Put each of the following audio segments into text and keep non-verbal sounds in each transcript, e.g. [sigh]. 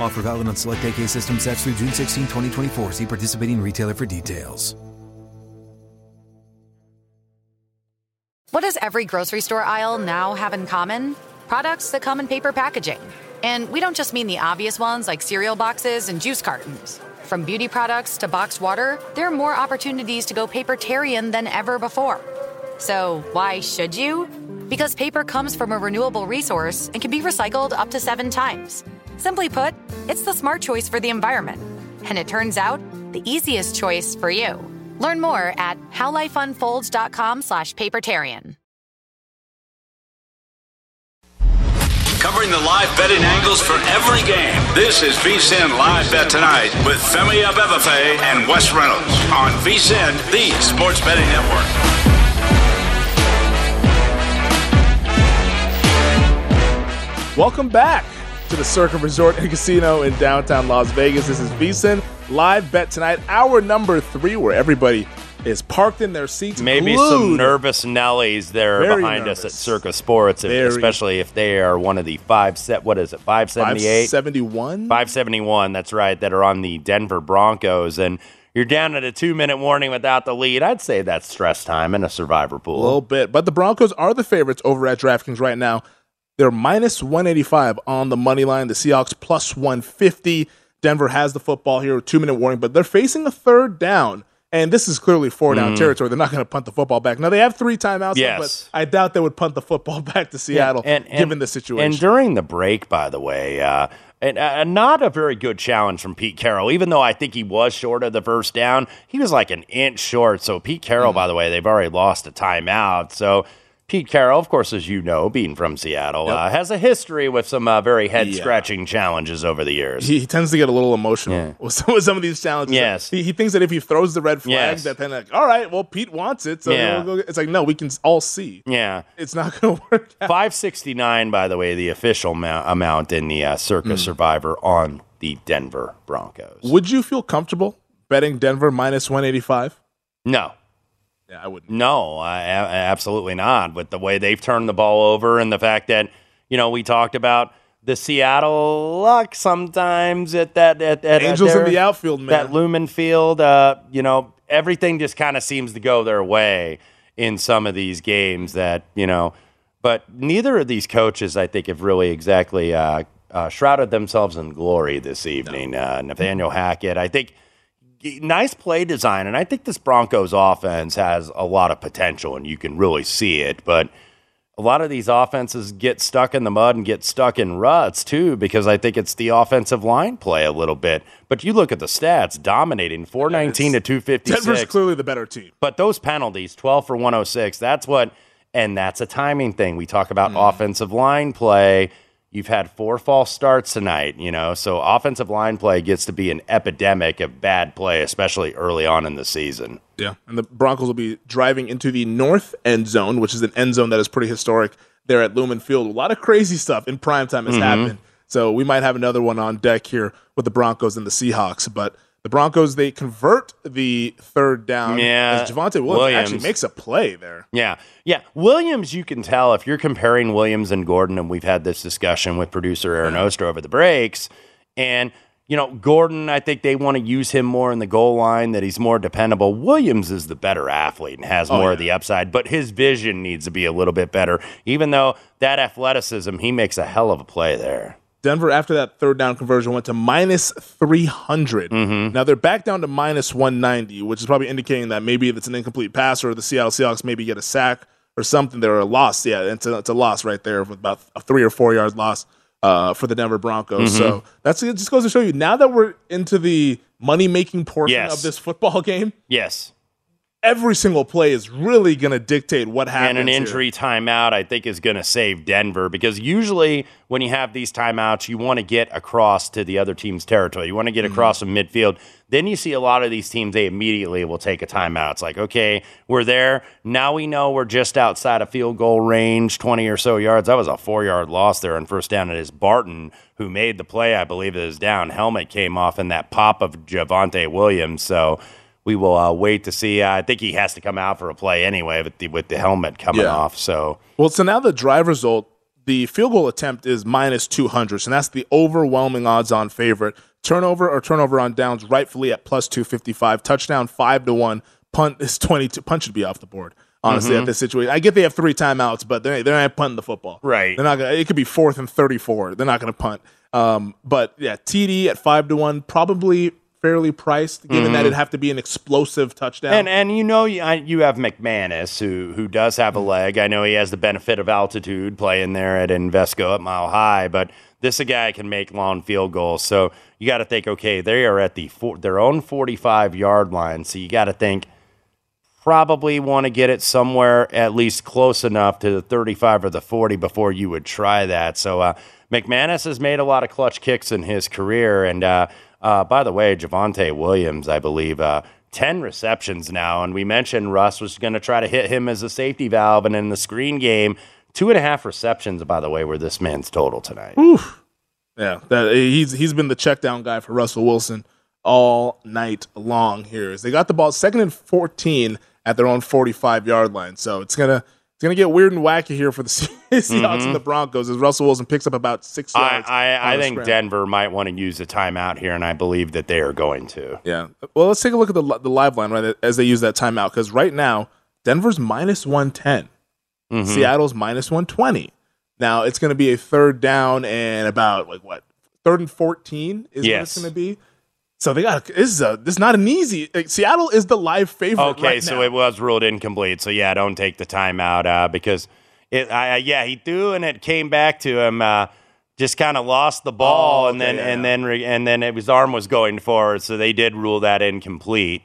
Offer valid on select AK system sets through June 16, 2024. See participating retailer for details. What does every grocery store aisle now have in common? Products that come in paper packaging. And we don't just mean the obvious ones like cereal boxes and juice cartons. From beauty products to boxed water, there are more opportunities to go papertarian than ever before. So, why should you? Because paper comes from a renewable resource and can be recycled up to seven times. Simply put, it's the smart choice for the environment. And it turns out, the easiest choice for you. Learn more at howlifeunfolds.com slash papertarian. Covering the live betting angles for every game. This is VSIN Live Bet Tonight with Femi Abebefe and Wes Reynolds on VSIN, the sports betting network. Welcome back to the Circa Resort and Casino in downtown Las Vegas. This is VSIN Live Bet Tonight, hour number three, where everybody is parked in their seats. Maybe glued. some nervous Nellies there Very behind nervous. us at Circa Sports, if- especially if they are one of the five set. What is it? Five seventy eight. 571? 571, that's right, that are on the Denver Broncos. And you're down at a two minute warning without the lead. I'd say that's stress time in a survivor pool. A little bit. But the Broncos are the favorites over at DraftKings right now. They're minus 185 on the money line. The Seahawks plus 150. Denver has the football here, two minute warning, but they're facing a third down. And this is clearly four down territory. They're not going to punt the football back. Now, they have three timeouts, Mm. Yes. but I doubt they would punt the football [laughs] back to Seattle and given the situation. And during the break, by the way, uh, and uh, not a very good challenge from Pete Carroll. Even though I think he was short of the first down, he was like an inch short. So Pete Carroll, Mm-hmm. by the way, they've already lost a timeout. So. Pete Carroll, of course, as you know, being from Seattle, uh, has a history with some uh, very head scratching challenges over the years. he, he tends to get a little emotional Yeah. with, some, with some of these challenges. Yes. He, he thinks that if he throws the red flag, Yes. that then, like, all right, well, Pete wants it. So Yeah. we'll go- it's like, no, we can all see. yeah. It's not going [laughs] to work out. 569, by the way, the official ma- amount in the uh, Circa Mm. Survivor on the Denver Broncos. Would you feel comfortable betting Denver minus 185? No, Yeah, I wouldn't. no, I, absolutely not. With the way they've turned the ball over and the fact that, you know, we talked about the Seattle luck sometimes at that. At, at, Angels at in the outfield, man. That Lumen Field, uh, you know, everything just kind of seems to go their way in some of these games that, you know, but neither of these coaches, I think, have really exactly uh, uh, shrouded themselves in glory this evening. Uh, Nathaniel Hackett, I think, nice play design, and I think this Broncos offense has a lot of potential, and you can really see it. But a lot of these offenses get stuck in the mud and get stuck in ruts too, because I think it's the offensive line play a little bit. But you look at the stats, dominating four nineteen to two fifty Denver's clearly the better team. But those penalties, 12 for 106, that's what, and that's a timing thing. We talk about Mm. offensive line play. You've had four false starts tonight, you know, so offensive line play gets to be an epidemic of bad play, especially early on in the season. Yeah. And the Broncos will be driving into the north end zone, which is an end zone that is pretty historic there at Lumen Field. A lot of crazy stuff in primetime has mm-hmm. happened. So we might have another one on deck here with the Broncos and the Seahawks. But the Broncos they convert the third down. Yeah, as Javonte Williams, Williams. actually makes a play there. Yeah. Yeah. Williams, you can tell if you're comparing Williams and Gordon, and we've had this discussion with producer Aaron Oster over the breaks. And, you know, Gordon, I think they want to use him more in the goal line, that he's more dependable. Williams is the better athlete and has oh, more of the upside, but his vision needs to be a little bit better. Even though that athleticism, he makes a hell of a play there. Denver, after that third down conversion, went to minus 300. Mm-hmm. Now they're back down to minus 190, which is probably indicating that maybe if it's an incomplete pass or the Seattle Seahawks maybe get a sack or something, they're a loss. Yeah, it's a, it's a loss right there with about a three or four yards loss uh, for the Denver Broncos. Mm-hmm. So that's it. Just goes to show you now that we're into the money making portion Yes. of this football [laughs] game. Yes. Every single play is really going to dictate what happens. And an here. injury timeout, I think, is going to save Denver because usually when you have these timeouts, you want to get across to the other team's territory. You want to get mm-hmm. across from midfield. Then you see a lot of these teams, they immediately will take a timeout. It's like, okay, we're there. Now we know we're just outside of field goal range, 20 or so yards. That was a four yard loss there on first down. It is Barton who made the play, I believe it is down. Helmet came off in that pop of Javonte Williams. So we will uh, wait to see. Uh, I think he has to come out for a play anyway with the, with the helmet coming Yeah. off. So Well, so now the drive result, the field goal attempt is minus 200. So that's the overwhelming odds on favorite. Turnover or turnover on downs, rightfully at plus 255. Touchdown, 5 to 1. Punt is 22. Punt should be off the board, honestly, Mm-hmm. at this situation. I get they have three timeouts, but they're, they're not punting the football. Right. They're not gonna, it could be fourth and 34. They're not going to punt. Um, but yeah, TD at 5 to 1, probably fairly priced, given that it'd have to be an explosive touchdown. Mm-hmm. and and you know you, I- you have McManus who who does have a leg. I know he has the benefit of altitude playing there at Invesco at Mile High, but this a guy can make long field goals. So you got to think, okay, they are at the four, their own forty five yard line. So you got to think probably want to get it somewhere at least close enough to the 35 or the 40 before you would try that. So uh, McManus has made a lot of clutch kicks in his career. And uh, uh, by the way, Javonte Williams, I believe, uh, 10 receptions now. And we mentioned Russ was going to try to hit him as a safety valve. And in the screen game, two and a half receptions, by the way, were this man's total tonight. Yeah, that he's he's been the check down guy for Russell Wilson all night long here. As they got the ball second and fourteen at their own forty five yard line. So it's gonna it's gonna get weird and wacky here for the [laughs] Seahawks and the Broncos as Russell Wilson picks up about six I, yards. I, on I think scramble. Denver might want to use a timeout here, and I believe that they are going to. Yeah. Well, let's take a look at the the live line right as they use that timeout because right now Denver's minus one Mm-hmm. Seattle's minus one twenty. Now it's going to be a third down and about like what third and fourteen is what it's going to be. So they got this is a this is not an easy. Like, Seattle is the live favorite. Okay, right so now. it was ruled incomplete. So yeah, don't take the timeout uh, because it. I, yeah, he threw and it came back to him. Uh, just kind of lost the ball, Oh, and then yeah, and yeah. then re- and then it, his arm was going forward. So they did rule that incomplete.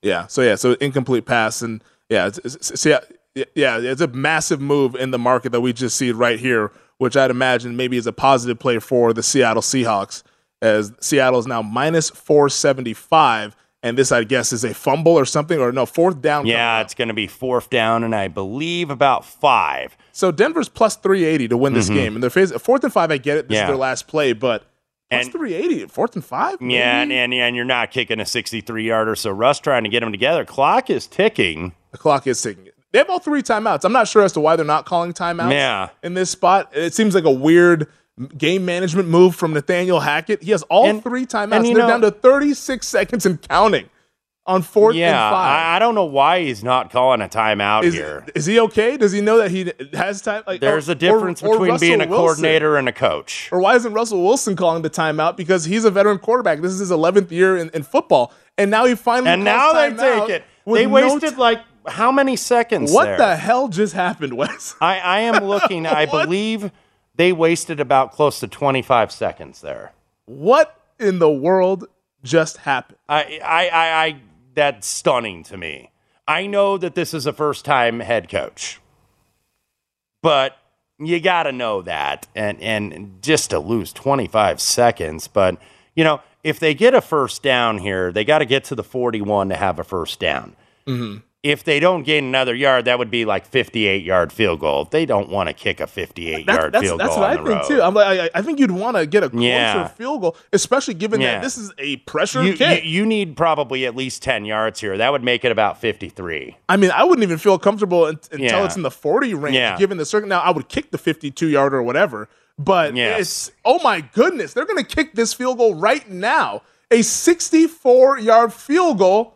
Yeah. So yeah. So incomplete pass and yeah. It's, it's, it's- yeah. Yeah. It's a massive move in the market that we just see right here, which I'd imagine maybe is a positive play for the Seattle Seahawks, as Seattle is now minus four seventy five, and this I guess is a fumble or something or no fourth down. Yeah, it's going to be fourth down, and I believe about five. So Denver's plus three eighty to win this game, and they're facing fourth and five. I get it. This Mm-hmm. Yeah. is their last play, but. Plus And- 380 fourth and five? Yeah, and, and and you're not kicking a 63 yarder. So Russ trying to get them together. Clock is ticking. The clock is ticking. They have all three timeouts. I'm not sure as to why they're not calling timeouts Yeah. in this spot. It seems like a weird game management move from Nathaniel Hackett. He has all And- three timeouts. and They're know- down to 36 seconds and counting on fourth Yeah, and five. I, I don't know why he's not calling a timeout is, here. is he okay? Does he know that he has time? Like, There's or- a difference or- or between being a Wilson. coordinator and a coach. Or why isn't Russell Wilson calling the timeout? Because he's a veteran quarterback. This is his 11th year in, in football, and now he finally And now they take it. They no wasted t- like how many seconds? what there? the hell just happened, Wes? I, I am [laughs] looking. I believe they wasted about close to 25 seconds there. What in the world just happened? I, I, I, I that's stunning to me. I know that this is a first time head coach, but you got to know that. And, and just to lose 25 seconds, but you know, if they get a first down here, they got to get to the 41 to have a first down. Mm-hmm. If they don't gain another yard, that would be like 58 yard field goal. They don't want to kick a 58 That- yard that's field that's goal. That's what I think road. too. I'm like, I, I think you'd want to get a closer Yeah. field goal, especially given Yeah. that this is a pressure You, you, kick. you need probably at least 10 yards here. That would make it about 53. I mean, I wouldn't even feel comfortable until Yeah. it's in the 40 range, given the circuit. Now, I would kick the 52 yard or whatever, but Yes. it's, oh my goodness, they're going to kick this field goal right now. A 64 yard field goal,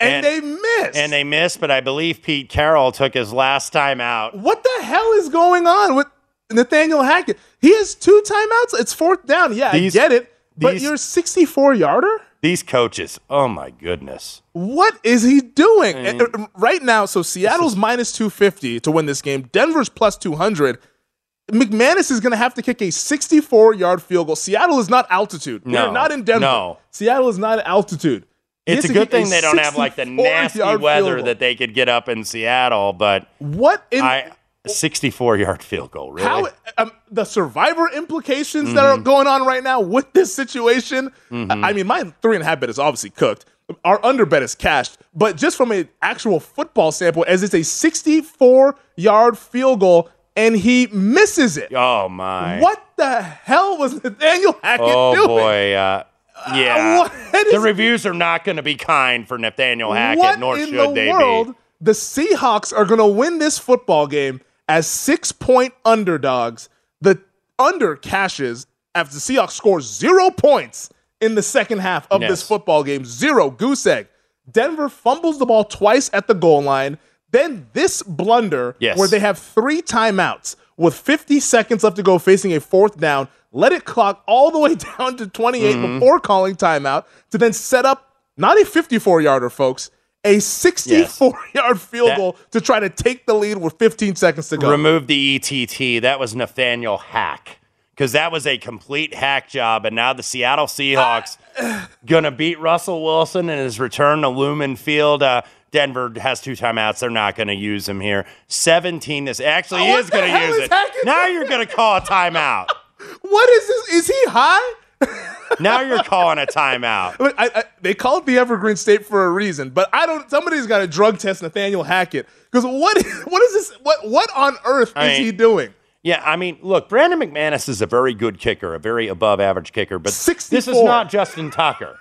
and, And- they missed. And they missed, but I believe Pete Carroll took his last time out. what the hell is going on with Nathaniel Hackett? He has two timeouts. It's fourth down. Yeah, These- I get it. But these- you're a 64 yarder? These coaches, oh my goodness. What is he doing. And, uh, right now? So Seattle's minus two fifty to win this game. Denver's plus two hundred. McManus is going to have to kick a sixty-four yard field goal. Seattle is not altitude. No, They're not in Denver. no. Seattle is not altitude. It's a good thing they don't have like the 64 nasty weather that they could get up in Seattle, but What in I 64 yard field goal, really? how um, the survivor implications that are going on right now with this situation. I mean, my three and a half bet is obviously cooked. Our under bet is cashed, but just from an actual football standpoint, as it's a 64 yard field goal and he misses it. oh my. What the hell was Nathaniel Hackett Oh doing? boy, uh, yeah. [laughs] the reviews are not going to be kind for Nathaniel Hackett, what nor in should the they world? be. The Seahawks are going to win this football game as six point underdogs. The under cashes after the Seahawks score zero points in the second half of this football game. Zero goose egg. Denver fumbles the ball twice at the goal line. Then this blunder Yes. where they have three timeouts with 50 seconds left to go facing a fourth down. Let it clock all the way [laughs] down to 28 Mm-hmm. before calling timeout to then set up not a 54 yarder, folks, a 64 yard field That- goal to try to take the lead with 15 seconds to go. Remove the ETT. That was Nathaniel Hack. Because that was a complete hack job, and now the Seattle Seahawks [sighs] gonna beat Russell Wilson in his return to Lumen Field. Uh, Denver has two timeouts. They're not going to use him here. 17 this actually What is going to use it. Now you're going to call a timeout. [laughs] what is this? Is he high? [laughs] Now you're calling a timeout. Look, I, I, they called the Evergreen State for a reason, but I don't. Somebody's got to drug test Nathaniel Hackett because what? [laughs] What is this? What? What on earth I is mean- he doing? Yeah, I mean, look, Brandon McManus is a very good kicker, a very above average kicker, but this is not Justin Tucker.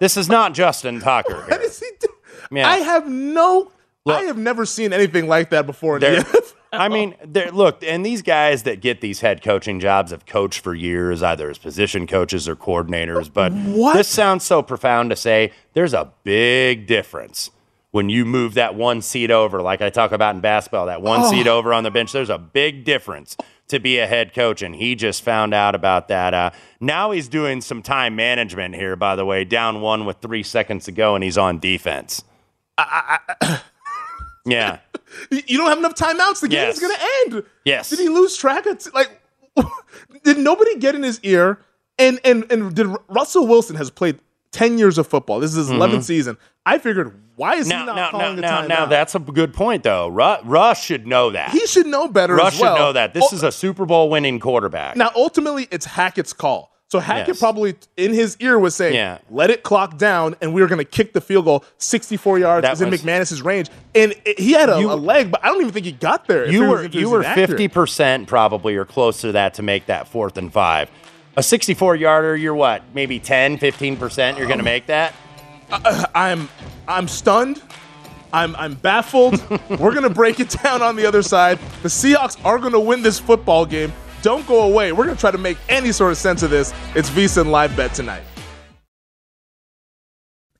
This is not Justin Tucker. What is he doing? Yeah. I have no. Look- I have never seen anything like that before. In the [laughs] There- NFL. I mean, look, and these guys that get these head coaching jobs have coached for years, either as position coaches or coordinators. But What? this sounds so profound to say. There's a big difference when you move that one seat over, like I talk about in basketball, that one seat Oh. over on the bench. There's a big difference to be a head coach, and he just found out about that. Uh, now he's doing some time management here, by the way, down one with three seconds to go, and he's on defense. [coughs] yeah. You don't have enough timeouts. The game Yes. is going to end. Yes. Did he lose track of t- like? [laughs] did nobody get in his ear? And and and did Russell Wilson has played ten years of football? This is his 11th mm-hmm. season. I figured, why is Now, he not now, now, calling now, now, timeout? that's a good point, though. Ru- Russ should know that. he should know better. Russ as well. should know that. This Oh, is a Super Bowl winning quarterback. now ultimately it's Hackett's call. So Hackett Yes. probably in his ear was saying, Yeah. "Let it clock down, and we are going to kick the field goal 64 yards. That It's in McManus's range, and it- he had a, You- a leg, but I don't even think he got there. you were you were fifty percent probably or close to that to make that fourth and five. A sixty-four yarder, you're what? Maybe 10, 15 percent. You're going to make that. Uh, I'm I'm stunned. I'm I'm baffled. [laughs] We're gonna break it down on the other side. The Seahawks are gonna win this football game. Don't go away. We're gonna try to make any sort of sense of this. It's VSiN live bet tonight.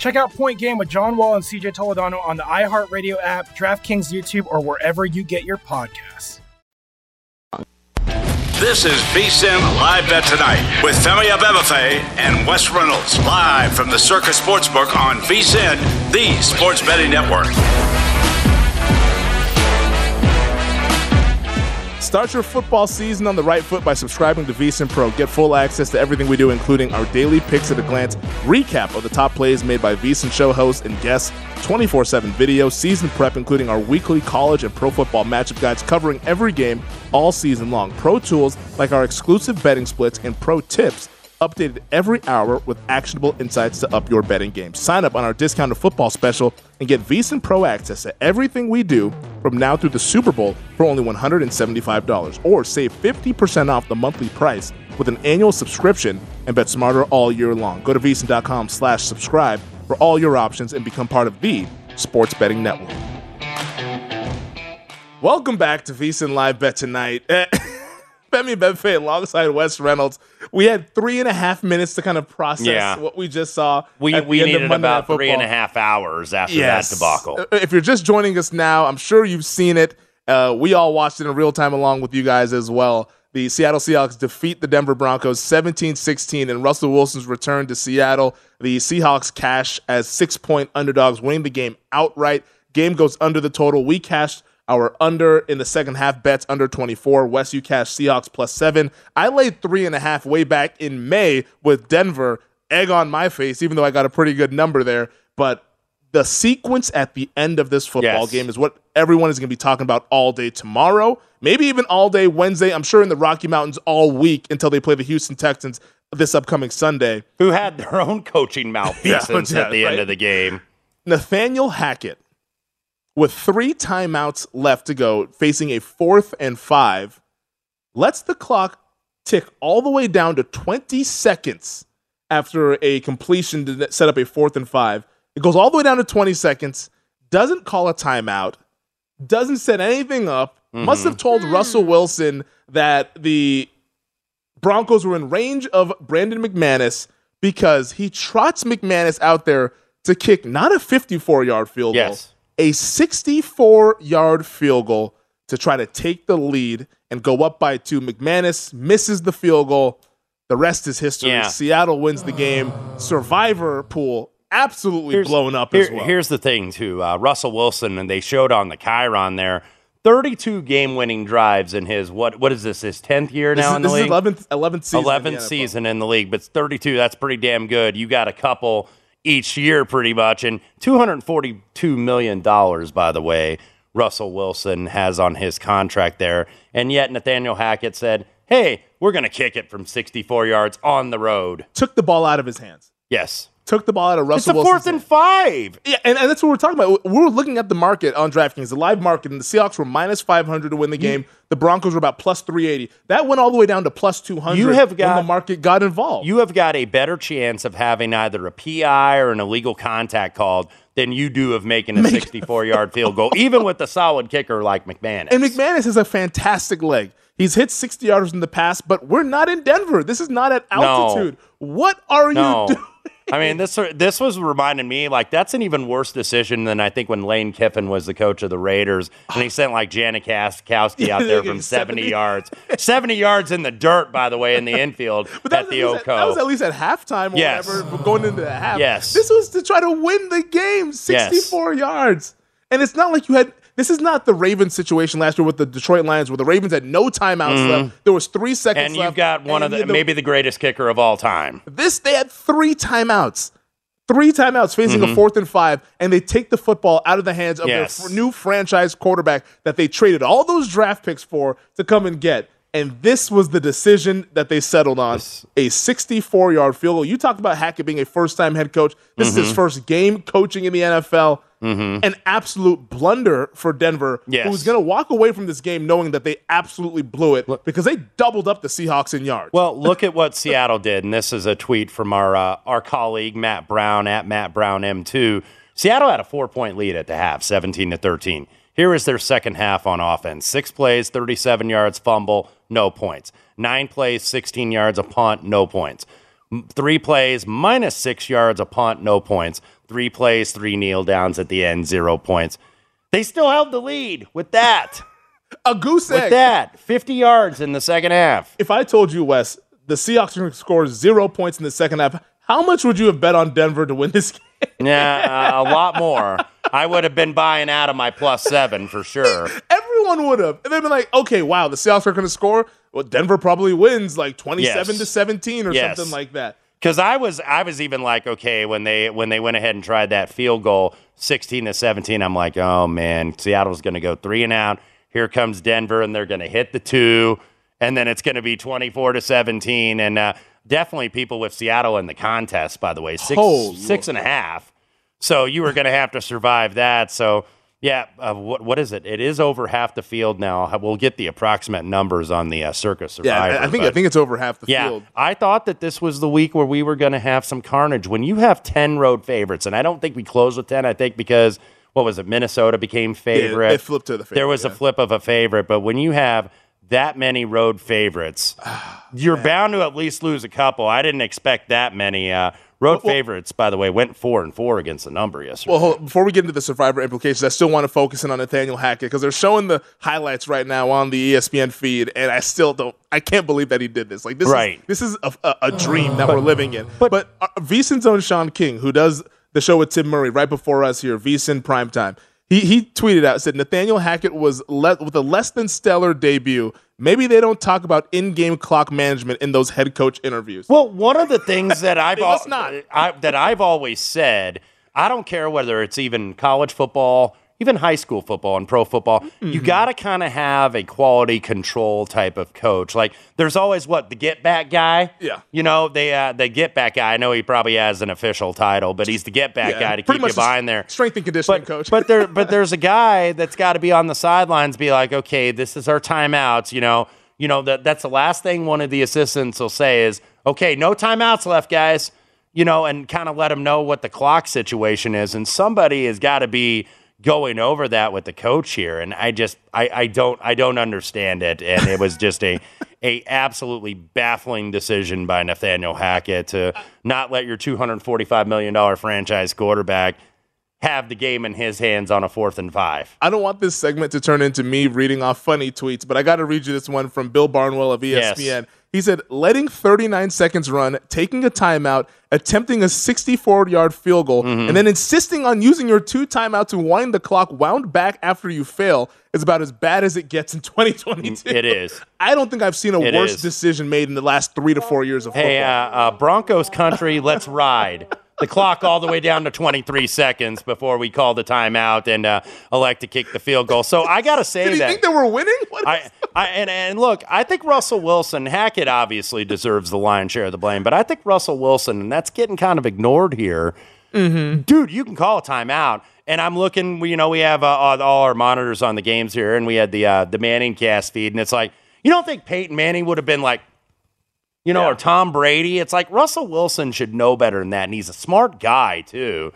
Check out Point Game with John Wall and CJ Toledano on the iHeartRadio app, DraftKings YouTube, or wherever you get your podcasts. This is VSIN Live Bet Tonight with Femi Abebefe and Wes Reynolds live from the Circa Sportsbook on VSIN, the sports betting network. Start your football season on the right foot by subscribing to VSiN Pro. Get full access to everything we do, including our daily picks at a glance, recap of the top plays made by VSiN show hosts and guests, 24 7 video, season prep, including our weekly college and pro football matchup guides covering every game all season long, pro tools like our exclusive betting splits, and pro tips updated every hour with actionable insights to up your betting game. Sign up on our discounted football special and get VSiN Pro access to everything we do from now through the Super Bowl for only $175 or save 50% off the monthly price with an annual subscription and bet smarter all year long. Go to VSiN.com slash subscribe for all your options and become part of the sports betting network. Welcome back to VSiN Live Bet tonight. [laughs] [laughs] Femi Benfe alongside Wes Reynolds. We had three and a half minutes to kind of process Yeah. what we just saw. We, we needed about three and a half hours after Yes. that debacle. Uh, If you're just joining us now, I'm sure you've seen it. Uh, we all watched it in real time along with you guys as well. The Seattle Seahawks defeat the Denver Broncos 17 16, and Russell Wilson's return to Seattle. The Seahawks cash as six point underdogs, winning the game outright. Game goes under the total. We cashed our under in the second half bets under 24. Wes, you cashed Seahawks plus seven. I laid three and a half way back in May with Denver. Egg on my face, even though I got a pretty good number there. But the sequence at the end of this football Yes. game is what everyone is going to be talking about all day tomorrow, maybe even all day Wednesday. I'm sure in the Rocky Mountains all week until they play the Houston Texans this upcoming Sunday. Who had their own coaching [laughs] malfeasance Yeah, at the right. end of the game. Nathaniel Hackett, with three timeouts left to go, facing a fourth and five, lets the clock tick all the way down to 20 seconds after a completion to set up a fourth and five. It goes all the way down to 20 seconds, doesn't call a timeout, doesn't set anything up, mm-hmm. must have told hmm. Russell Wilson that the Broncos were in range of Brandon McManus because he trots McManus out there to kick not a 54 yard field Yes. goal, a 64 yard field goal to try to take the lead and go up by two. McManus misses the field goal. The rest is history. Yeah. Seattle wins the game. Survivor pool absolutely blown up as well. Here's the thing, too. Uh, Russell Wilson, and they showed on the Chiron there, 32 game winning drives in his, what What is this, his 10th year This now is, in the this is league? 11th, 11th season. 11th NFL. season in the league, but 32, that's pretty damn good. You got a couple each year, pretty much. And $242 million, by the way, Russell Wilson has on his contract there. And yet, Nathaniel Hackett said, hey, we're going to kick it from 64 yards on the road. Took the ball out of his hands. Yes. Took the ball out of It's a fourth and five. Yeah, and, and that's what we're talking about. We were looking at the market on DraftKings, the live market, and the Seahawks were minus 500 to win the game. The Broncos were about plus 380. That went all the way down to plus 200 You have got- when the market got involved. You have got a better chance of having either a PI or an illegal contact called than you do of making a [laughs] 64 yard field goal, even with a solid kicker like McMahon. and McManus is a fantastic leg. He's hit 60 yards in the past, but we're not in Denver. This is not at No. altitude. What are No. you doing? I mean, this this was reminding me like that's an even worse decision than I think when Lane Kiffin was the coach of the Raiders and he ah. sent like Janikowski out there [laughs] from 70 yards, 70 yards in the dirt, by the way, in the infield [laughs] at the Oco. That was at least at halftime or Yes. whatever, going into the half. Yes. This was to try to win the game, 64 yards. And it's not like you had this is not the Ravens situation last year with the Detroit Lions where the Ravens had no timeouts Mhm. left. There was 3 seconds and left. you've got one of and the maybe the greatest kicker of all time. This they had 3 timeouts. Three timeouts facing a Mhm. fourth and five, and they take the football out of the hands of Yes. their new franchise quarterback that they traded all those draft picks for to come and get. And this was the decision that they settled on a 64 yard field goal. You talked about Hackett being a first time head coach. This is his Mhm. first game coaching in the NFL. Mhm. An absolute blunder for Denver, Yes. who's going to walk away from this game knowing that they absolutely blew it because they doubled up the Seahawks in yards. Well, [laughs] look at what Seattle did, and this is a tweet from our uh, our colleague Matt Brown at Matt Brown M2. Seattle had a four point lead at the half, seventeen to thirteen. Here is their second half on offense: six plays, thirty-seven yards, fumble, no points. Nine plays, sixteen yards, a punt, no points. Three plays, minus six yards, a punt, no points. Three plays, three kneel downs at the end, zero points. They still held the lead with that. a goose egg. With that, 50 yards in the second half. If I told you, Wes, the Seahawks are going to score zero points in the second half, how much would you have bet on Denver to win this [laughs] game? Yeah, uh, a lot more. I would have been buying out of my plus seven for sure. Everyone would have. And they'd been like, okay, wow, the Seahawks are going to score. Well, Denver probably wins like 27 Yes. to 17 or Yes. something like that. Because I was, I was even like, okay, when they when they went ahead and tried that field goal, sixteen to seventeen, I'm like, oh man, Seattle's going to go three and out. Here comes Denver, and they're going to hit the two, and then it's going to be twenty four to seventeen, and uh, definitely people with Seattle in the contest. By the way, six, six and a half So you were going to have to survive that. So yeah, uh, what what is it? It is over half the field now. We'll get the approximate numbers on the uh, Circa Yeah, Survivor. I- I think I think it's over half the yeah, field. I thought that this was the week where we were going to have some carnage. When you have 10 road favorites, and I don't think we closed with 10, I think because, what was it, Minnesota became favorite. they flipped to the favorite, There was a flip of a favorite, but when you have that many road favorites, [sighs] you're bound to at least lose a couple. I didn't expect that many. Uh, road favorites, by the way, went four and four against the number yesterday. Well, before we get into the survivor implications, I still want to focus in on Nathaniel Hackett because they're showing the highlights right now on the ESPN feed, and I still don't. I can't believe that he did this. Like this, Right. is, this is a, a, a dream that we're living in. But, but uh, VSiN's own Sean King, who does the show with Tim Murray right before us here, VSiN Primetime, he he tweeted out said Nathaniel Hackett was le- with a less than stellar debut. Maybe they don't talk about in-game clock management in those head coach interviews. Well, one of the things that [laughs] I've al- not. I, that I've always said, I don't care whether it's even college football, even high school football and pro football. You Mm-hmm. got to kind of have a quality control type of coach. Like there's always what the get back guy. Yeah. You know, they uh, the get back guy. I know he probably has an official title, but he's the get back Yeah, guy to keep you behind there. Strength and conditioning But, coach. but there, but [laughs] there's a guy that's got to be on the sidelines, be like, okay, this is our timeouts. You know, you know that that's the last thing one of the assistants will say is, okay, no timeouts left, guys. You know, and kind of let them know what the clock situation is, and somebody has got to be going over that with the coach here. And I just, I, I don't, I don't understand it, and it was just a. [laughs] A absolutely baffling decision by Nathaniel Hackett to not let your two hundred forty-five million dollar franchise quarterback have the game in his hands on a fourth and five. I don't want this segment to turn into me reading off funny tweets, but I got to read you this one from Bill Barnwell of ESPN. Yes. He said, letting 39 seconds run, taking a timeout, attempting a 64 yard field goal, Mm-hmm. and then insisting on using your two timeout to wind the clock wound back after you fail is about as bad as it gets in [laughs] 2022. It is. I don't think I've seen a It worse is. decision made in the last three to four years of Hey, uh, uh, Broncos country, let's ride. [laughs] the clock all the way down to 23 seconds before we call the timeout and uh, elect to kick the field goal. So I got to say Did you that. think they were winning? What I, I and, and look, I think Russell Wilson, Hackett obviously deserves the lion's share of the blame, but I think Russell Wilson, and that's getting kind of ignored here. Mm-hmm. Dude, you can call a timeout. And I'm looking, you know, we have uh, all all our monitors on the games here, and we had the uh, the Manning cast feed, and it's like, you don't think Peyton Manning would have been like, you know, or Tom Brady? It's like Russell Wilson should know better than that, and he's a smart guy too.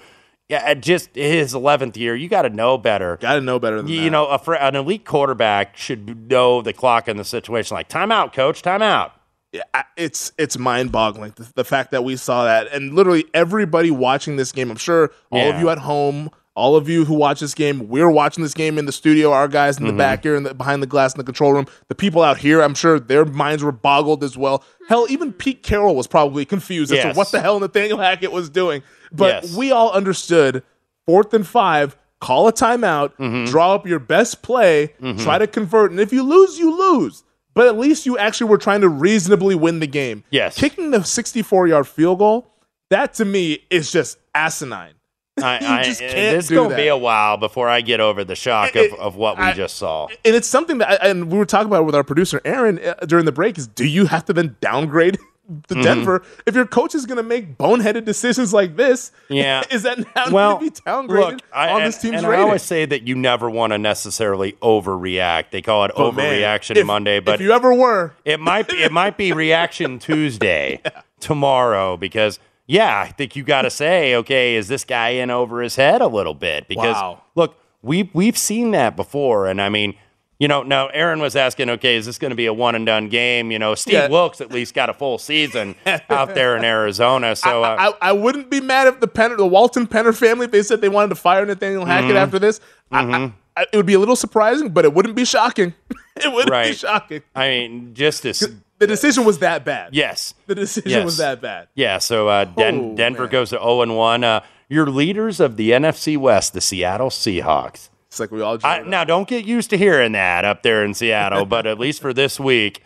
Yeah, at just his 11th year, you got to know better. Got to know better than you, that. know, a, fr- an elite quarterback should know the clock in the situation. Like timeout, coach, timeout. Yeah, it's it's mind boggling the, the fact that we saw that, and literally everybody watching this game. I'm sure all of you at home, all of you who watch this game, we're watching this game in the studio. Our guys in the Mhm. back here, in the, behind the glass in the control room. The people out here, I'm sure their minds were boggled as well. Hell, even Pete Carroll was probably confused as to what the hell Nathaniel Hackett was doing. But Yes. we all understood. Fourth and five. Call a timeout. Mm-hmm. Draw up your best play. Mhm. Try to convert, and if you lose, you lose. But at least you actually were trying to reasonably win the game. Yes. Kicking the 64 yard field goal, that to me is just asinine. I, [laughs] I, just can't this do gonna that. be a while before I get over the shock of, of what we I- just saw. And it's something that, I, and we were talking about with our producer Aaron uh, during the break. Is do you have to then downgrade [laughs] to Mhm. Denver if your coach is going to make boneheaded decisions like this? [laughs] Yeah. is that now well, going to be downgraded look, I, on and, this team's and I always say that you never want to necessarily overreact. They call it Oh, man. overreaction If- Monday, but if you ever were, it might be, it might be reaction Tuesday tomorrow because yeah, I think you got to say, okay, is this guy in over his head a little bit? Because Wow. look, we we've seen that before, and I mean. You know, now Aaron was asking, okay, is this going to be a one and done game? You know, Steve Yeah. Wilks at least got a full season out there in Arizona. [laughs] So, uh, I, I wouldn't be mad if the Penner, the Walton Penner family, if they said they wanted to fire Nathaniel Hackett Mhm. after this. I, I, it would be a little surprising, but it wouldn't be shocking. [laughs] it wouldn't be shocking. I mean, just this. The decision was that bad. Yes. The decision Yes. was that bad. Yeah, so uh, Den- Oh, Denver goes to 0 and 1. Uh, your leaders of the NFC West, the Seattle Seahawks. It's like we all. I, now, don't get used to hearing that up there in Seattle, but at least for this week,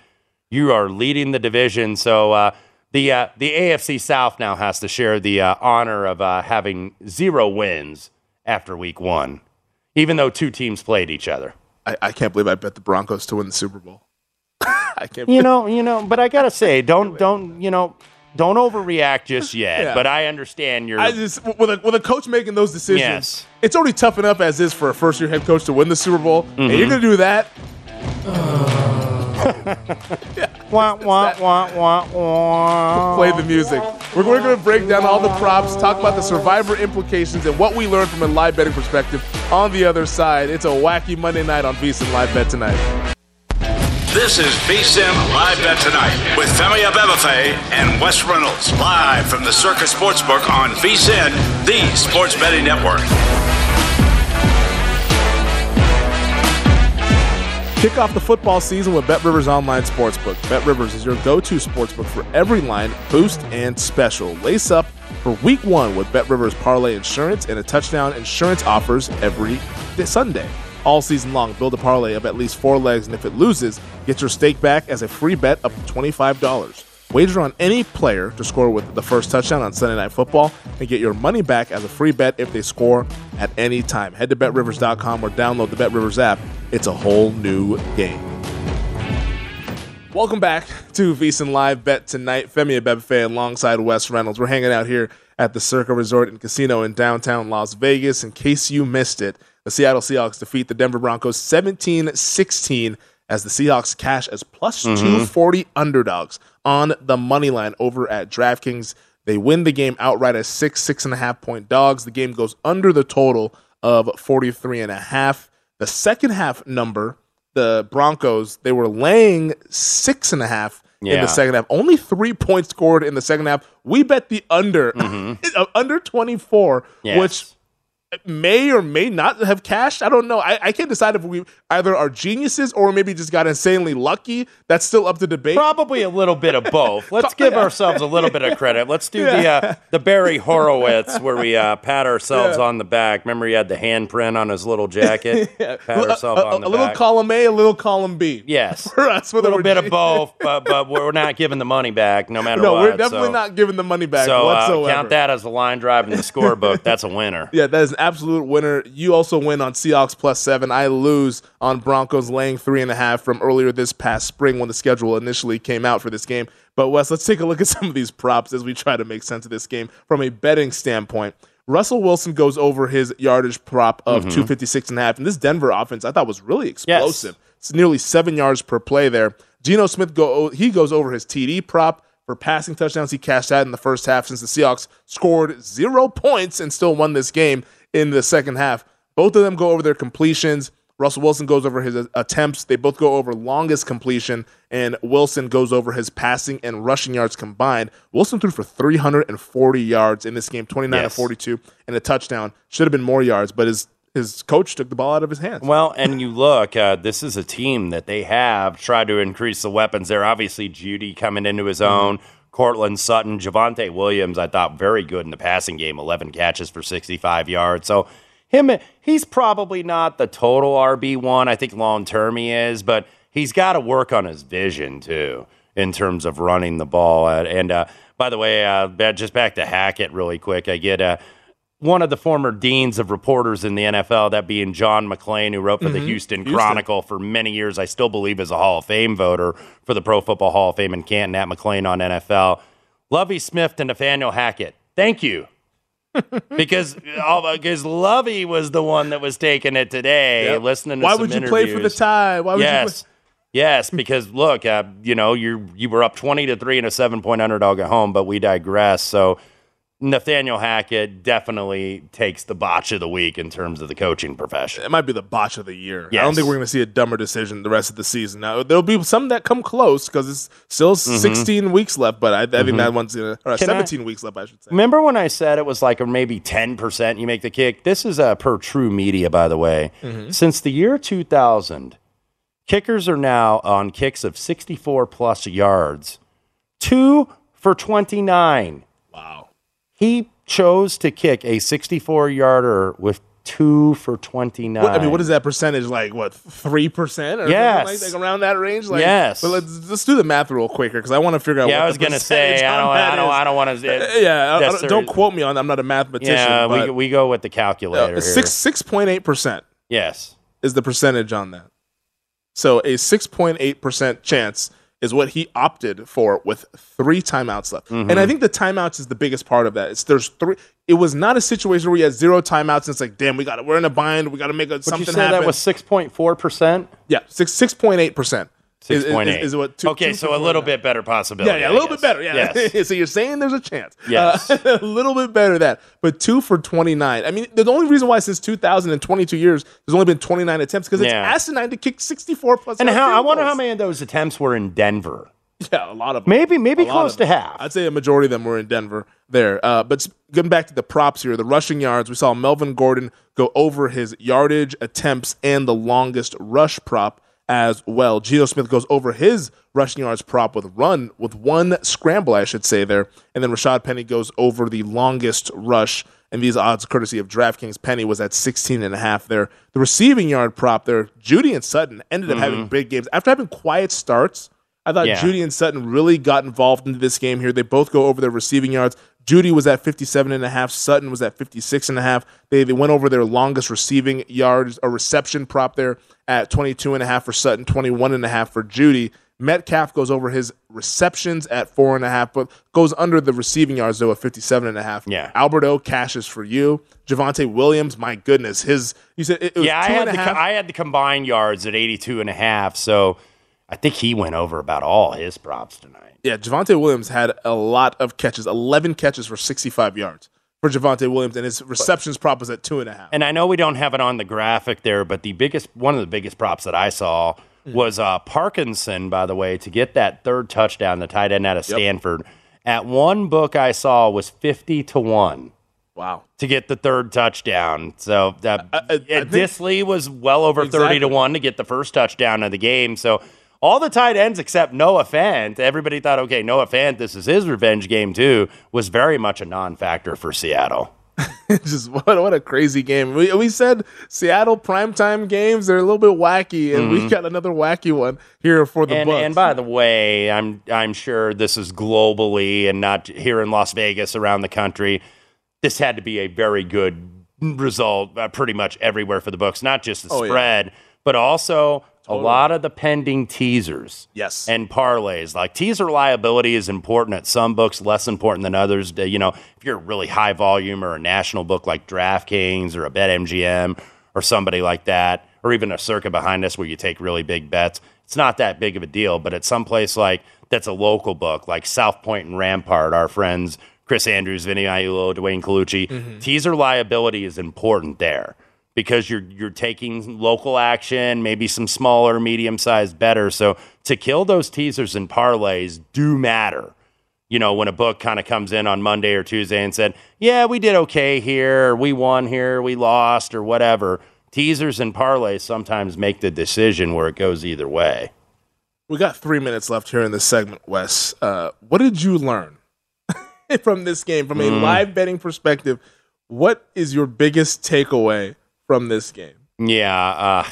you are leading the division. So uh, the uh, the AFC South now has to share the uh, honor of uh, having zero wins after week one, even though two teams played each other. I, I can't believe I bet the Broncos to win the Super Bowl. [laughs] I can't. You know, you know, but I gotta say, [laughs] don't don't you know, don't overreact just yet. Yeah. But I understand your I just with a with a coach making those decisions. Yes. It's already tough enough as is for a first year head coach to win the Super Bowl, and Mhm. you're gonna do that. yeah, [laughs] wah, wah, wah, wah, wah. Play the music. We're, going to break down all the props, talk about the survivor implications, and what we learned from a live betting perspective on the other side. It's a wacky Monday night on VSiN Live Bet tonight. This is VSIN Live Bet Tonight with Femi Abebefe and Wes Reynolds. Live from the Circa Sportsbook on VSIN, the sports betting network. Kick off the football season with Bet Rivers Online Sportsbook. Bet Rivers is your go to sportsbook for every line, boost, and special. Lace up for week one with Bet Rivers Parlay Insurance and a touchdown insurance offers every Sunday. All season long, build a parlay of at least four legs, and if it loses, get your stake back as a free bet to $25. Wager on any player to score with the first touchdown on Sunday Night Football and get your money back as a free bet if they score at any time. Head to betrivers.com or download the BetRivers app. It's a whole new game. Welcome back to VSiN Live Bet tonight. Femi Abebefe alongside Wes Reynolds. We're hanging out here at the Circa Resort and Casino in downtown Las Vegas. In case you missed it, the Seattle Seahawks defeat the Denver Broncos 17 16 as the Seahawks cash as plus Mhm. 240 underdogs on the money line over at DraftKings. They win the game outright as six, six and a half point dogs. The game goes under the total of 43 and a half. The second half number, the Broncos, they were laying six and a half in the second half. Only three points scored in the second half. We bet the under, [laughs] uh, under 24, Yes. which may or may not have cashed. I don't know. I, I can't decide if we either are geniuses or maybe just got insanely lucky. That's still up to debate. Probably a little bit of both. [laughs] Let's give ourselves a little bit of credit. Let's do the uh, the Barry Horowitz where we uh, pat ourselves Yeah. on the back. Remember, he had the handprint on his little jacket. [laughs] Pat a, ourselves a- on the back. a little column A, a little column B. [laughs] Yes, For us, a little bit of both, but but we're not giving the money back no matter No, what. we're definitely so, not giving the money back so uh, count that as a line drive in the scorebook. That's a winner. Yeah, that is absolute winner. You also win on Seahawks plus seven. I lose on Broncos laying three and a half from earlier this past spring when the schedule initially came out for this game. But Wes, let's take a look at [laughs] some of these props as we try to make sense of this game from a betting standpoint. Russell Wilson goes over his yardage prop of Mhm. 256 and a half. And this Denver offense I thought was really explosive. It's nearly seven yards per play there. Geno Smith go he goes over his TD prop for passing touchdowns. He cashed that in the first half since the Seahawks scored zero points and still won this game in the second half. Both of them go over their completions. Russell Wilson goes over his attempts. They both go over longest completion, and Wilson goes over his passing and rushing yards combined. Wilson threw for 340 yards in this game, 29 Yes. to 42, and a touchdown. Should have been more yards, but his his coach took the ball out of his hands. Well, and you look, uh, this is a team that they have tried to increase the weapons there. Obviously, Jeudy coming into his Mm-hmm. Courtland Sutton, Javonte Williams, I thought very good in the passing game, 11 catches for 65 yards. So, him, he's probably not the total RB1. I think long term he is, but he's got to work on his vision too in terms of running the ball. And uh, by the way, uh, just back to Hackett really quick. I get uh, one of the former deans of reporters in the NFL, that being John McClain, who wrote for the Mhm. Houston, Houston. Chronicle for many years. I still believe is a Hall of Fame voter for the Pro Football Hall of Fame in Canton at McClain on NFL. Lovie Smith to Nathaniel Hackett. Thank you. [laughs] because because Lovie was the one that was taking it today, Yep. listening to Why would you play for the interviews. tie? Why would yes. Yes, because look, uh, you know, you you were up twenty to three in a seven point underdog at home, but we digress. So Nathaniel Hackett definitely takes the botch of the week in terms of the coaching profession. It might be the botch of the year. I don't think we're going to see a dumber decision the rest of the season. Now there'll be some that come close because it's still Mhm. 16 weeks left, but I, I think Mhm. that one's gonna, or Can I- 17 weeks left, I should say. Remember when I said it was like maybe 10% you make the kick? This is uh, per TruMedia, by the way. Mhm. Since the year 2000, kickers are now on kicks of 64 plus yards, two for 29. Wow. He chose to kick a 64 yarder with two for 29. What, I mean, what is that percentage like? What three percent? or Yes. something like, like around that range? Like, Yes. But let's let's do the math real quicker because I want to figure out. Yeah, what I was gonna say, percentage I don't- I don't- I don't wanna- Uh, [laughs] yeah, I- don't, don't quote me on. I'm not a mathematician. Yeah, we, we go with the calculator. uh, six six point eight percent. Yes. is the percentage on that. So a 6.8% chance is what he opted for with three timeouts left. Mhm. And I think the timeouts is the biggest part of that. It's there's three it was not a situation where you had zero timeouts and it's like, damn, we got we're in a bind, we got to make a, Would you something say happen. that was 6.4%? yeah, six six point eight percent. Six point eight. Is, what two, okay, two so a little bit better possibility. yeah, yeah, a little bit better. Yeah. Yes. [laughs] so you're saying there's a chance. Yes. Uh, [laughs] a little bit better that. But two for 29. I mean, the only reason why since 2022 years, there's only been 29 attempts because it's Yeah. asinine to kick 64 plus. And how? I wonder how many of those attempts were in Denver. Yeah, a lot of them. Maybe, maybe A close to half. I'd say a majority of them were in Denver there. Uh, but getting back to the props here, the rushing yards, we saw Melvin Gordon go over his yardage, attempts, and the longest rush prop as well. Geno Smith goes over his rushing yards prop with run, with one scramble, I should say there. And then Rashad Penny goes over the longest rush. And these odds, courtesy of DraftKings, Penny was at 16 and a half there. The receiving yard prop there, Jeudy and Sutton ended up Mhm. having big games. After having quiet starts, I thought Yeah. Jeudy and Sutton really got involved into this game here. They both go over their receiving yards. Jeudy was at 57 and a half. Sutton was at 56 and a half. They, they went over their longest receiving yards, a reception prop there at 22 and a half for Sutton, 21 and a half for Jeudy. Metcalf goes over his receptions at four and a half, but goes under the receiving yards though at 57 and a half. Yeah. Alberto cashes for you. Javonte Williams, my goodness, his you said it, it was yeah, I had the. I had the combined yards at 82 and a half, so I think he went over about all his props tonight. Yeah, Javonte Williams had a lot of catches, 11 catches for 65 yards for Javonte Williams, and his receptions prop was at two and a half. And I know we don't have it on the graphic there, but the biggest one of the biggest props that I saw was uh, Parkinson, by the way, to get that third touchdown, the tight end out of Stanford. At one book I saw was 50 to 1. Wow. To get the third touchdown. So uh, I- I think- Dissly was well over 30 to 1 to get the first touchdown of the game. So all the tight ends except Noah Fant, everybody thought, okay, Noah Fant, this is his revenge game too, was very much a non factor for Seattle. [laughs] just what what a crazy game. We we said Seattle primetime games they're a little bit wacky, and we got another wacky one here for the and, Bucks. and by the way, I'm I'm sure this is globally and not here in Las Vegas around the country. This had to be a very good result, uh, pretty much everywhere for the books, not just the Oh, yeah. spread, but also a lot of the pending teasers. Yes. and parlays. Like teaser liability is important at some books, less important than others. You know, if you're a really high volume or a national book like DraftKings or a BetMGM or somebody like that, or even a Circa behind us where you take really big bets, it's not that big of a deal. But at some place like that's a local book, like South Point and Rampart, our friends Chris Andrews, Vinny Magliulo, Duane Colucci, mm-hmm. teaser liability is important there because you're you're taking local action, maybe some smaller, medium sized better. So to kill those teasers and parlays do matter. You know, when a book kind of comes in on Monday or Tuesday and said, "Yeah, we did okay here, we won here, we lost, or whatever." Teasers and parlays sometimes make the decision where it goes either way. we got three minutes left here in this segment, Wes. Uh, what did you learn [laughs] from this game from a Mm. live betting perspective? What is your biggest takeaway from this game? Yeah, uh,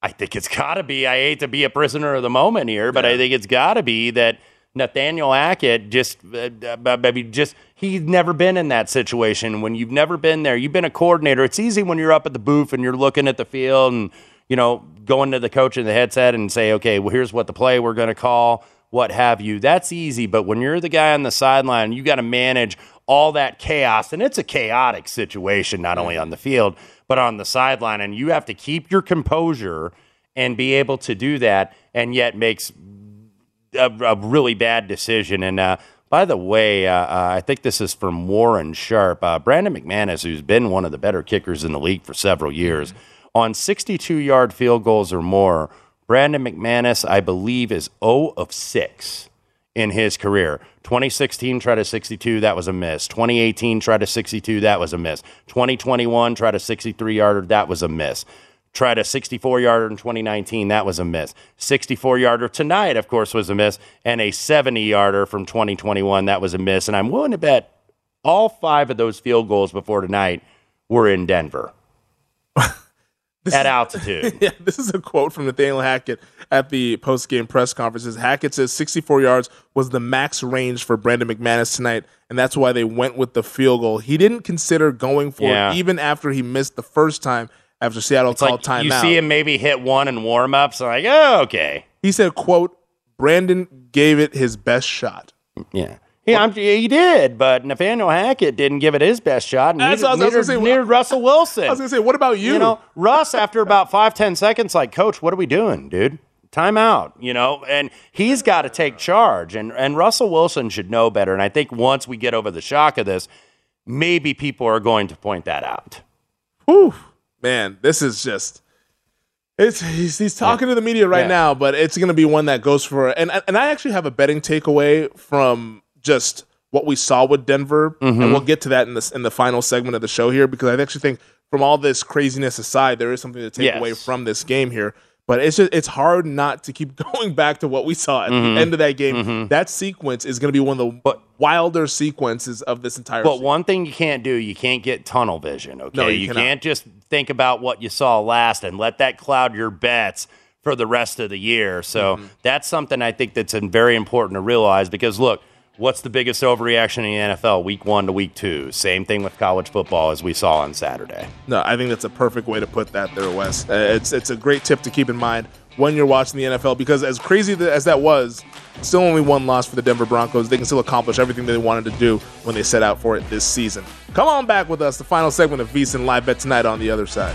I think it's got to be. I hate to be a prisoner of the moment here, but I think it's got to be that Nathaniel Hackett just, uh, uh, maybe just he's never been in that situation. When you've never been there, you've been a coordinator. It's easy when you're up at the booth and you're looking at the field and you know going to the coach in the headset and say, okay, well here's what the play we're going to call, what have you. That's easy, but when you're the guy on the sideline, you got to manage all that chaos, and it's a chaotic situation not only on the field but on the sideline, and you have to keep your composure and be able to do that, and yet makes a, a really bad decision. And uh, by the way, uh, uh, I think this is from Warren Sharp. Uh, Brandon McManus, who's been one of the better kickers in the league for several years, on 62 yard field goals or more, Brandon McManus, I believe, is 0 of 6 in his career. 2016 tried a 62, that was a miss. 2018 tried a 62, that was a miss. 2021 tried a 63 yarder, that was a miss. Tried a 64 yarder in 2019, that was a miss. 64 yarder tonight, of course, was a miss. And a 70 yarder from 2021, that was a miss. And I'm willing to bet all five of those field goals before tonight were in Denver [laughs] at altitude. [laughs] yeah, this is a quote from Nathaniel Hackett at the post game press conferences. Hackett says 64 yards was the max range for Brandon McManus tonight, and that's why they went with the field goal. He didn't consider going for Yeah. it even after he missed the first time after Seattle It's called like you see him maybe hit one in warm ups, like, oh, okay. He said, "quote Brandon gave it his best shot." Yeah. Yeah, I'm, he did, but Nathaniel Hackett didn't give it his best shot. And That's neither, neither, say. neither Russell Wilson. I was gonna say, what about you? You know, Russ, after about five, ten seconds, like, Coach, what are we doing, dude? Time out, you know, and he's got to take charge. And, and Russell Wilson should know better. And I think once we get over the shock of this, maybe people are going to point that out. Whew, man, this is just. It's he's, he's talking to the media right Yeah. now, but it's going to be one that goes for and and I actually have a betting takeaway from just what we saw with Denver, Mm-hmm. and we'll get to that in this in the final segment of the show here because I actually think from all this craziness aside, there is something to take Yes. away from this game here. But it's just it's hard not to keep [laughs] going back to what we saw at Mhm. the end of that game. Mhm. That sequence is going to be one of the But- wilder sequences of this entire. But season. one thing you can't do, you can't get tunnel vision. Okay, No, you you, can't just think about what you saw last and let that cloud your bets for the rest of the year. So Mm-hmm. that's something I think that's very important to realize because look. What's the biggest overreaction in the NFL week one to week two? Same thing with college football as we saw on Saturday. No, I think that's a perfect way to put that there, Wes. Uh, it's it's a great tip to keep in mind when you're watching the NFL because as crazy as that was, still only one loss for the Denver Broncos. They can still accomplish everything they wanted to do when they set out for it this season. Come on back with us. The final segment of VSiN Live Bet tonight on the other side.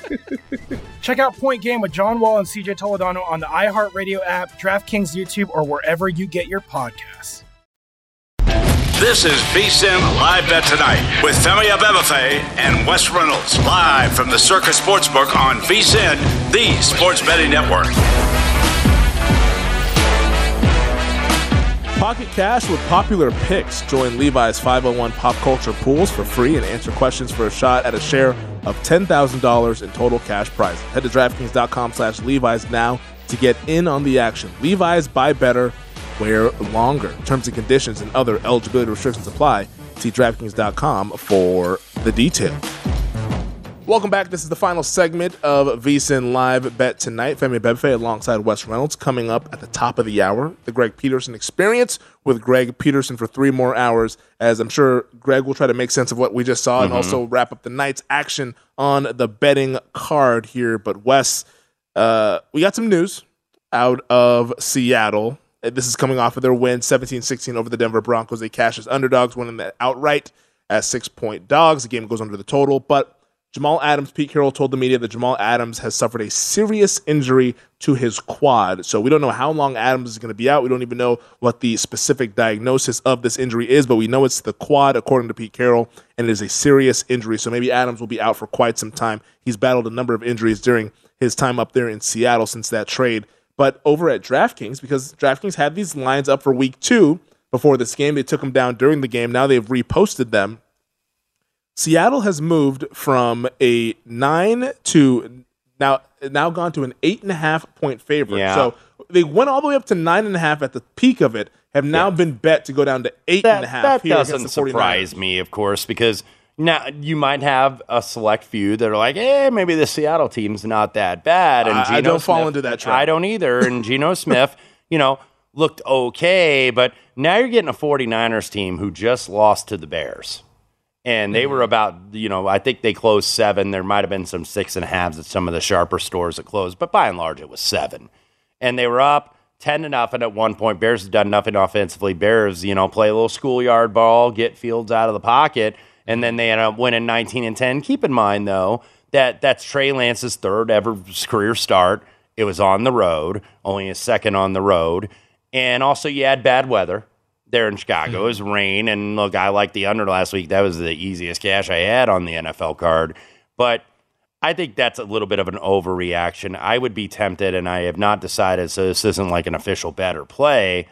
[laughs] Check out Point Game with John Wall and CJ Toledano on the iHeartRadio app, DraftKings YouTube, or wherever you get your podcasts. This is VSIN Live Bet Tonight with Femi Abebefe and Wes Reynolds live from the Circa Sportsbook on VSIN, the sports betting network. Pocket Cash with popular picks. Join Levi's 501 Pop Culture Pools for free and answer questions for a shot at a share of $10,000 in total cash prize. Head to DraftKings.com slash Levi's now to get in on the action. Levi's buy better, wear longer. Terms and conditions and other eligibility restrictions apply. See DraftKings.com for the details. Welcome back. This is the final segment of VSIN Live Bet Tonight. Femi Abebefe alongside Wes Reynolds coming up at the top of the hour. The Greg Peterson Experience with Greg Peterson for three more hours, as I'm sure Greg will try to make sense of what we just saw and Mhm. also wrap up the night's action on the betting card here. But Wes, uh, we got some news out of Seattle. Uh, This is coming off of their win 17 16 over the Denver Broncos. They cash as underdogs, winning that outright as six point dogs. The game goes under the total. But Jamal Adams, Pete Carroll told the media that Jamal Adams has suffered a serious injury to his quad. So we don't know how long Adams is going to be out. We don't even know what the specific diagnosis of this injury is, but we know it's the quad, according to Pete Carroll, and it is a serious injury. So maybe Adams will be out for quite some time. He's battled a number of injuries during his time up there in Seattle since that trade. But over at DraftKings, because DraftKings had these lines up for week two before this game, they took them down during the game. Now they've reposted them. Seattle has moved from a nine to now now gone to an eight and a half point favorite. Yeah. So they went all the way up to nine and a half at the peak of it. Have now been bet to go down to eight and a half that doesn't against the 49ers. surprise me, of course, because now you might have a select few that are like, "Hey, maybe the Seattle team's not that bad. And I- I don't fall into that trap. I don't either. And Geno [laughs] Smith, you know, looked okay, but now you're getting a 49ers team who just lost to the Bears. And they Mm-hmm. were about, you know, I think they closed seven. There might have been some six and a halves at some of the sharper stores that closed, but by and large, it was seven. And they were up 10 to nothing at one point. Bears have done nothing offensively. Bears, you know, play a little schoolyard ball, get Fields out of the pocket, and then they end up winning 19 and 10. Keep in mind, though, that that's Trey Lance's third ever career start. It was on the road, only a second on the road. And also, you had bad weather there in Chicago. Mm-hmm. It was rain. And look, I liked the under last week. That was the easiest cash I had on the NFL card. But I think that's a little bit of an overreaction. I would be tempted, and I have not decided, so this isn't like an official bet or play.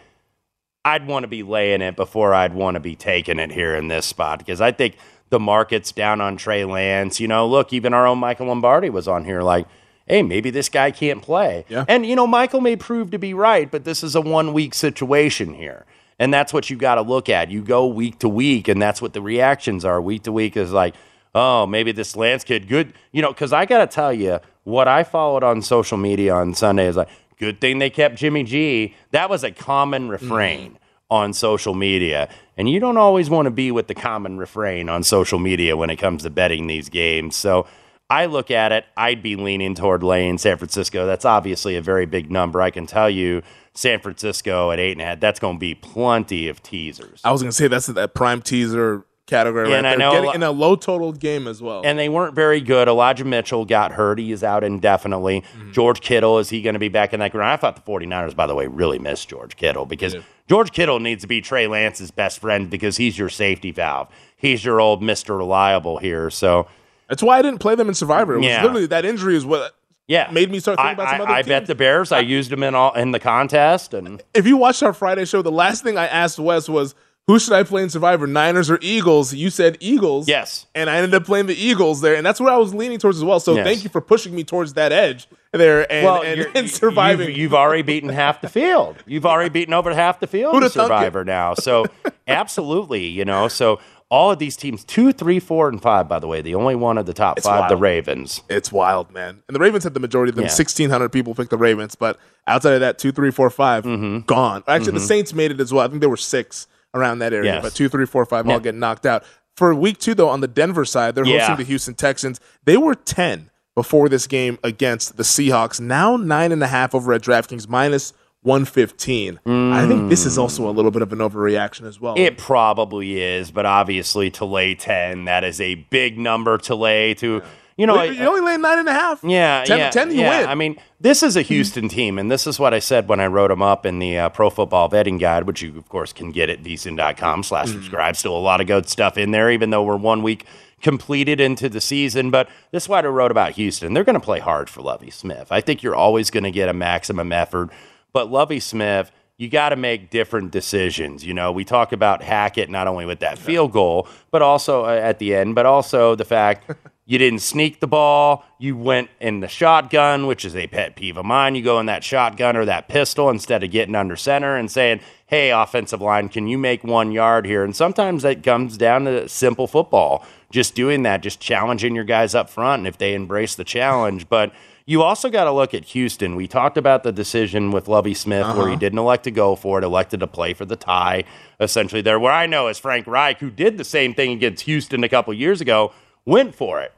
I'd want to be laying it before I'd want to be taking it here in this spot because I think the market's down on Trey Lance. You know, look, even our own Michael Lombardi was on here like, hey, maybe this guy can't play. Yeah. And, you know, Michael may prove to be right, but this is a one week situation here. And that's what you got to look at. You go week to week, and that's what the reactions are. Week to week is like, oh, maybe this Lance kid, good. You know, because I got to tell you, what I followed on social media on Sunday is like, good thing they kept Jimmy G. That was a common mm-hmm. refrain on social media. And you don't always want to be with the common refrain on social media when it comes to betting these games. So I look at it, I'd be leaning toward laying San Francisco. That's obviously a very big number. I can tell you, San Francisco at eight and a half, that's going to be plenty of teasers. I was going to say that's that prime teaser category Yeah, right I there. know Getting in a low total game as well. And they weren't very good. Elijah Mitchell got hurt. He is out indefinitely. Mm-hmm. George Kittle, is he going to be back in that ground? I thought the 49ers, by the way, really missed George Kittle because George Kittle needs to be Trey Lance's best friend because he's your safety valve. He's your old Mr. Reliable here. So That's why I didn't play them in Survivor. It was Yeah. literally that injury is what yeah, made me start thinking I, about some I, other I teams. bet the Bears. I used them in all in the contest, and if you watched our Friday show, the last thing I asked Wes was, "Who should I play in Survivor, Niners or Eagles?" You said Eagles. Yes, and I ended up playing the Eagles there, and that's what I was leaning towards as well. So Yes. thank you for pushing me towards that edge there and, well, and, and surviving. You've, you've already beaten half the field. You've already beaten over half the field in? Survivor now. So absolutely, you know. So all of these teams, two, three, four, and five. By the way, the only one of the top It's five, the wild. Ravens. It's wild, man. And the Ravens had the majority of them. Yeah. Sixteen hundred people picked the Ravens, but outside of that, two, three, four, five, gone. Actually, the Mhm. Saints made it as well. I think there were six around that area, Yes. but two, three, four, five all get knocked out. For week two, though, on the Denver side, they're Yeah. hosting the Houston Texans. They were ten before this game against the Seahawks. Now nine and a half over at DraftKings, minus one fifteen. I think this is also a little bit of an overreaction as well. It probably is, but obviously to lay ten, that is a big number to lay. To you know, you only lay nine and a half. Yeah, 10 yeah, 10 you yeah. win. I mean, this is a Houston team, and this is what I said when I wrote them up in the uh, Pro Football Betting Guide, which you, of course, can get at vsin.com slash Mm. subscribe. Still a lot of good stuff in there, even though we're one week completed into the season. But this is what I wrote about Houston. They're going to play hard for Lovie Smith. I think you're always going to get a maximum effort, but Lovie Smith, you got to make different decisions. You know, we talk about Hackett not only with that field goal, but also uh, at the end, but also the fact [laughs] you didn't sneak the ball. You went in the shotgun, which is a pet peeve of mine. You go in that shotgun or that pistol instead of getting under center and saying, hey, offensive line, can you make one yard here? And sometimes that comes down to simple football. Just doing that, just challenging your guys up front, and if they embrace the challenge. But you also got to look at Houston. We talked about the decision with Lovie Smith where he Uh-huh. didn't elect to go for it, elected to play for the tie, essentially there. Where I know is Frank Reich, who did the same thing against Houston a couple years ago, went for it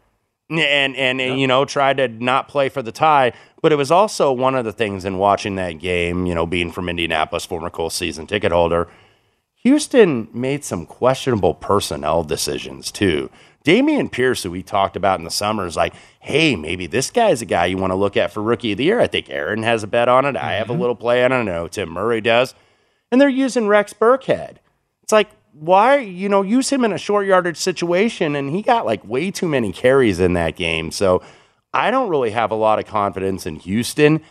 and and, and you know tried to not play for the tie. But it was also one of the things in watching that game, you know, being from Indianapolis, former Colts season ticket holder. Houston made some questionable personnel decisions too. Dameon Pierce, who we talked about in the summer, is like, hey, maybe this guy's a guy you want to look at for rookie of the year. I think Aaron has a bet on it. I have a mm-hmm. little play I don't know Tim Murray does. And they're using Rex Burkhead. It's like, why, you know, use him in a short yardage situation. And he got like way too many carries in that game. So I don't really have a lot of confidence in Houston.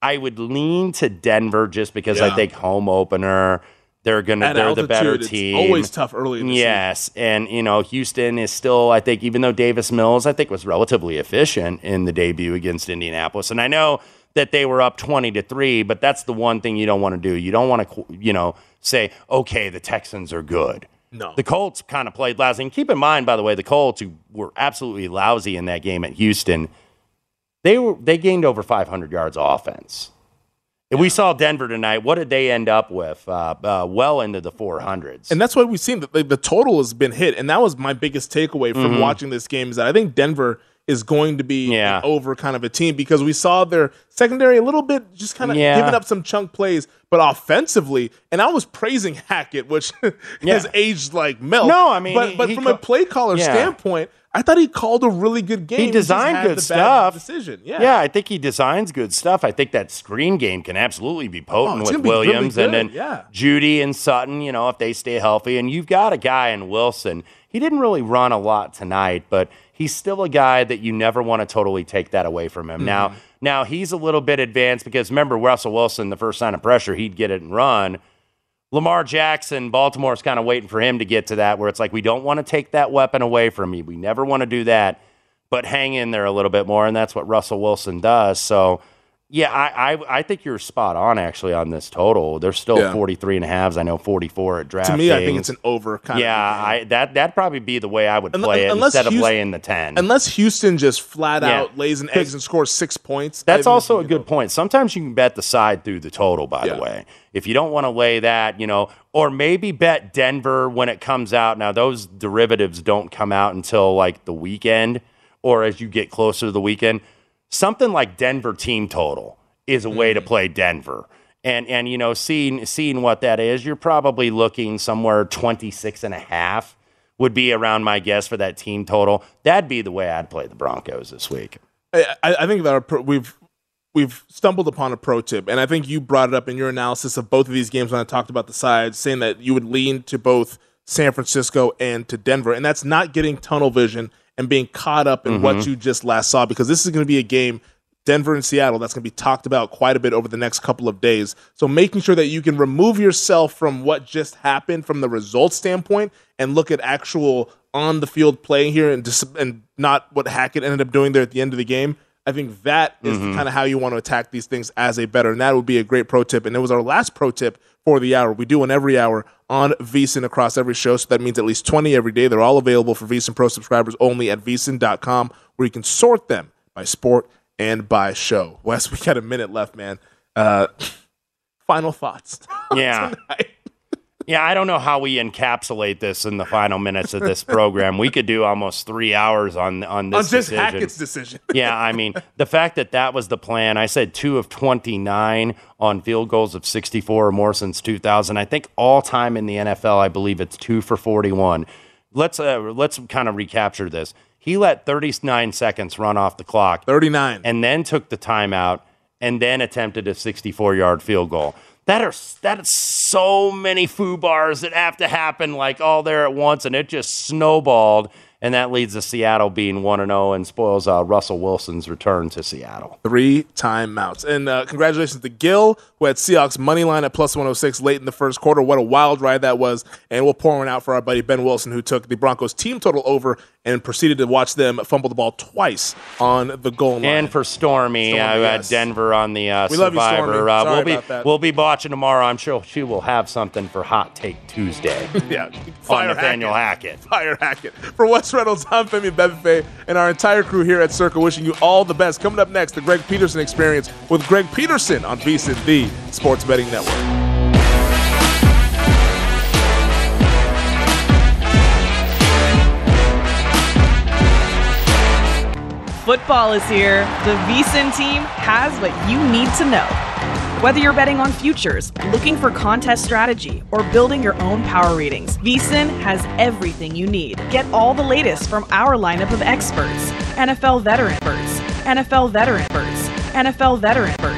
I would lean to Denver just because I think home opener, they're gonna At they're the better altitude, it's team. always tough early in the yes, and you know Houston is still. I think even though Davis Mills, I think was relatively efficient in the debut against Indianapolis, and I know that they were up twenty to three, but that's the one thing you don't want to do. You don't want to you know say okay the Texans are good. No. The Colts kind of played lousy. And keep in mind, by the way, the Colts who were absolutely lousy in that game at Houston, they were they gained over 500 yards of offense. If we saw Denver tonight, what did they end up with? Uh, uh, well into the 400s. And that's why we've seen that the, the total has been hit. And that was my biggest takeaway from Mhm. watching this game is that I think Denver is going to be Yeah. over kind of a team because we saw their secondary a little bit just kind of Yeah. giving up some chunk plays, but offensively, and I was praising Hackett, which [laughs] has aged like milk. No, I mean, but he- but he from ca- a play caller Yeah. standpoint, I thought he called a really good game. He designed had good stuff. Decision, yeah. yeah, I think he designs good stuff. I think that screen game can absolutely be Oh, potent it's with gonna really Williams and then yeah. Jeudy and Sutton. You know, if they stay healthy, and you've got a guy in Wilson. He didn't really run a lot tonight, but he's still a guy that you never want to totally take that away from him. Now, Mm-hmm. now he's a little bit advanced because remember Russell Wilson, the first sign of pressure, he'd get it and run. Lamar Jackson, Baltimore's kind of waiting for him to get to that where it's like we don't want to take that weapon away from you. We never want to do that, but hang in there a little bit more, and that's what Russell Wilson does. So, yeah, I I, I think you're spot on actually on this total. There's still Yeah. 43 and a halves. I know 44 at draft. To me, I think it's an over kind yeah, of. I that that'd probably be the way I would play it instead of Houston- laying the 10. Unless Houston just flat Yeah. out lays an eggs and scores six points. That's I also a good point. Sometimes you can bet the side through the total, by the way. If you don't want to lay that, you know, or maybe bet Denver when it comes out. Now, those derivatives don't come out until like the weekend or as you get closer to the weekend. Something like Denver team total is a way to mm. play Denver. And and you know, seeing seeing what that is, you're probably looking somewhere 26 and a half would be around my guess for that team total. That'd be the way I'd play the Broncos this week. I, I think that our pro, we've we've stumbled upon a pro tip, and I think you brought it up in your analysis of both of these games when I talked about the sides, saying that you would lean to both San Francisco and to Denver, and that's not getting tunnel vision and being caught up in what Mhm. you just last saw, because this is going to be a game. Denver and Seattle, that's going to be talked about quite a bit over the next couple of days. So, making sure that you can remove yourself from what just happened from the results standpoint and look at actual on the field play here and, dis- and not what Hackett ended up doing there at the end of the game. I think that is Mhm. kind of how you want to attack these things as a better, and that would be a great pro tip. And it was our last pro tip for the hour. We do one every hour on VSIN across every show, so that means at least 20 every day. They're all available for VSIN Pro subscribers only at VSIN.com, where you can sort them by sport and by show. Wes, we got a minute left, man. Uh, [laughs] final thoughts. Yeah. [laughs] Yeah, I don't know how we encapsulate this in the final minutes of this program. We could do almost three hours on on this on just decision. Hackett's decision. [laughs] yeah, I mean, the fact that that was the plan, I said two of 29 on field goals of 64 or more since 2000. I think all time in the NFL, I believe it's two for 41. Let's uh, let's kind of recapture this. He let 39 seconds run off the clock. 39. And then took the timeout and then attempted a 64 yard field goal. That are that is so many foo bars that have to happen like all there at once, and it just snowballed, and that leads to Seattle being one and zero and spoils uh, Russell Wilson's return to Seattle. Three timeouts. And uh, congratulations to Gil, who had Seahawks money line at plus 106 late in the first quarter. What a wild ride that was. And we'll pour one out for our buddy Ben Wilson, who took the Broncos team total over and proceeded to watch them fumble the ball twice on the goal line. And for Stormy, Stormy, uh, yes. had Denver on the uh, We love you, Survivor. Stormy. Uh, we'll be that. we'll be watching tomorrow. I'm sure she will have something for Hot Take Tuesday. [laughs] yeah, on [laughs] Fire Nathaniel Hackett. Fire Hackett. For Wes Reynolds, I'm Femi Abebefe, and our entire crew here at Circa wishing you all the best. Coming up next, the Greg Peterson Experience with Greg Peterson on VSIN, the Sports Betting Network. Football is here. The VSIN team has what you need to know. Whether you're betting on futures, looking for contest strategy, or building your own power ratings, VSIN has everything you need. Get all the latest from our lineup of experts NFL veteran experts, NFL veteran experts, NFL veteran experts,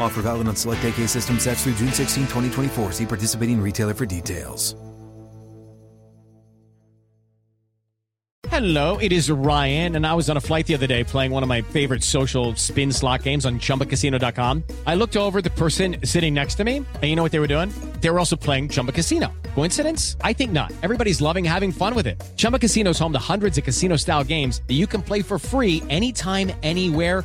Offer valid on select AK system sets through June 16, 2024. See participating retailer for details. Hello, it is Ryan, and I was on a flight the other day playing one of my favorite social spin slot games on chumbacasino.com. I looked over the person sitting next to me, and you know what they were doing? They were also playing Chumba Casino. Coincidence? I think not. Everybody's loving having fun with it. Chumba Casino is home to hundreds of casino style games that you can play for free anytime, anywhere,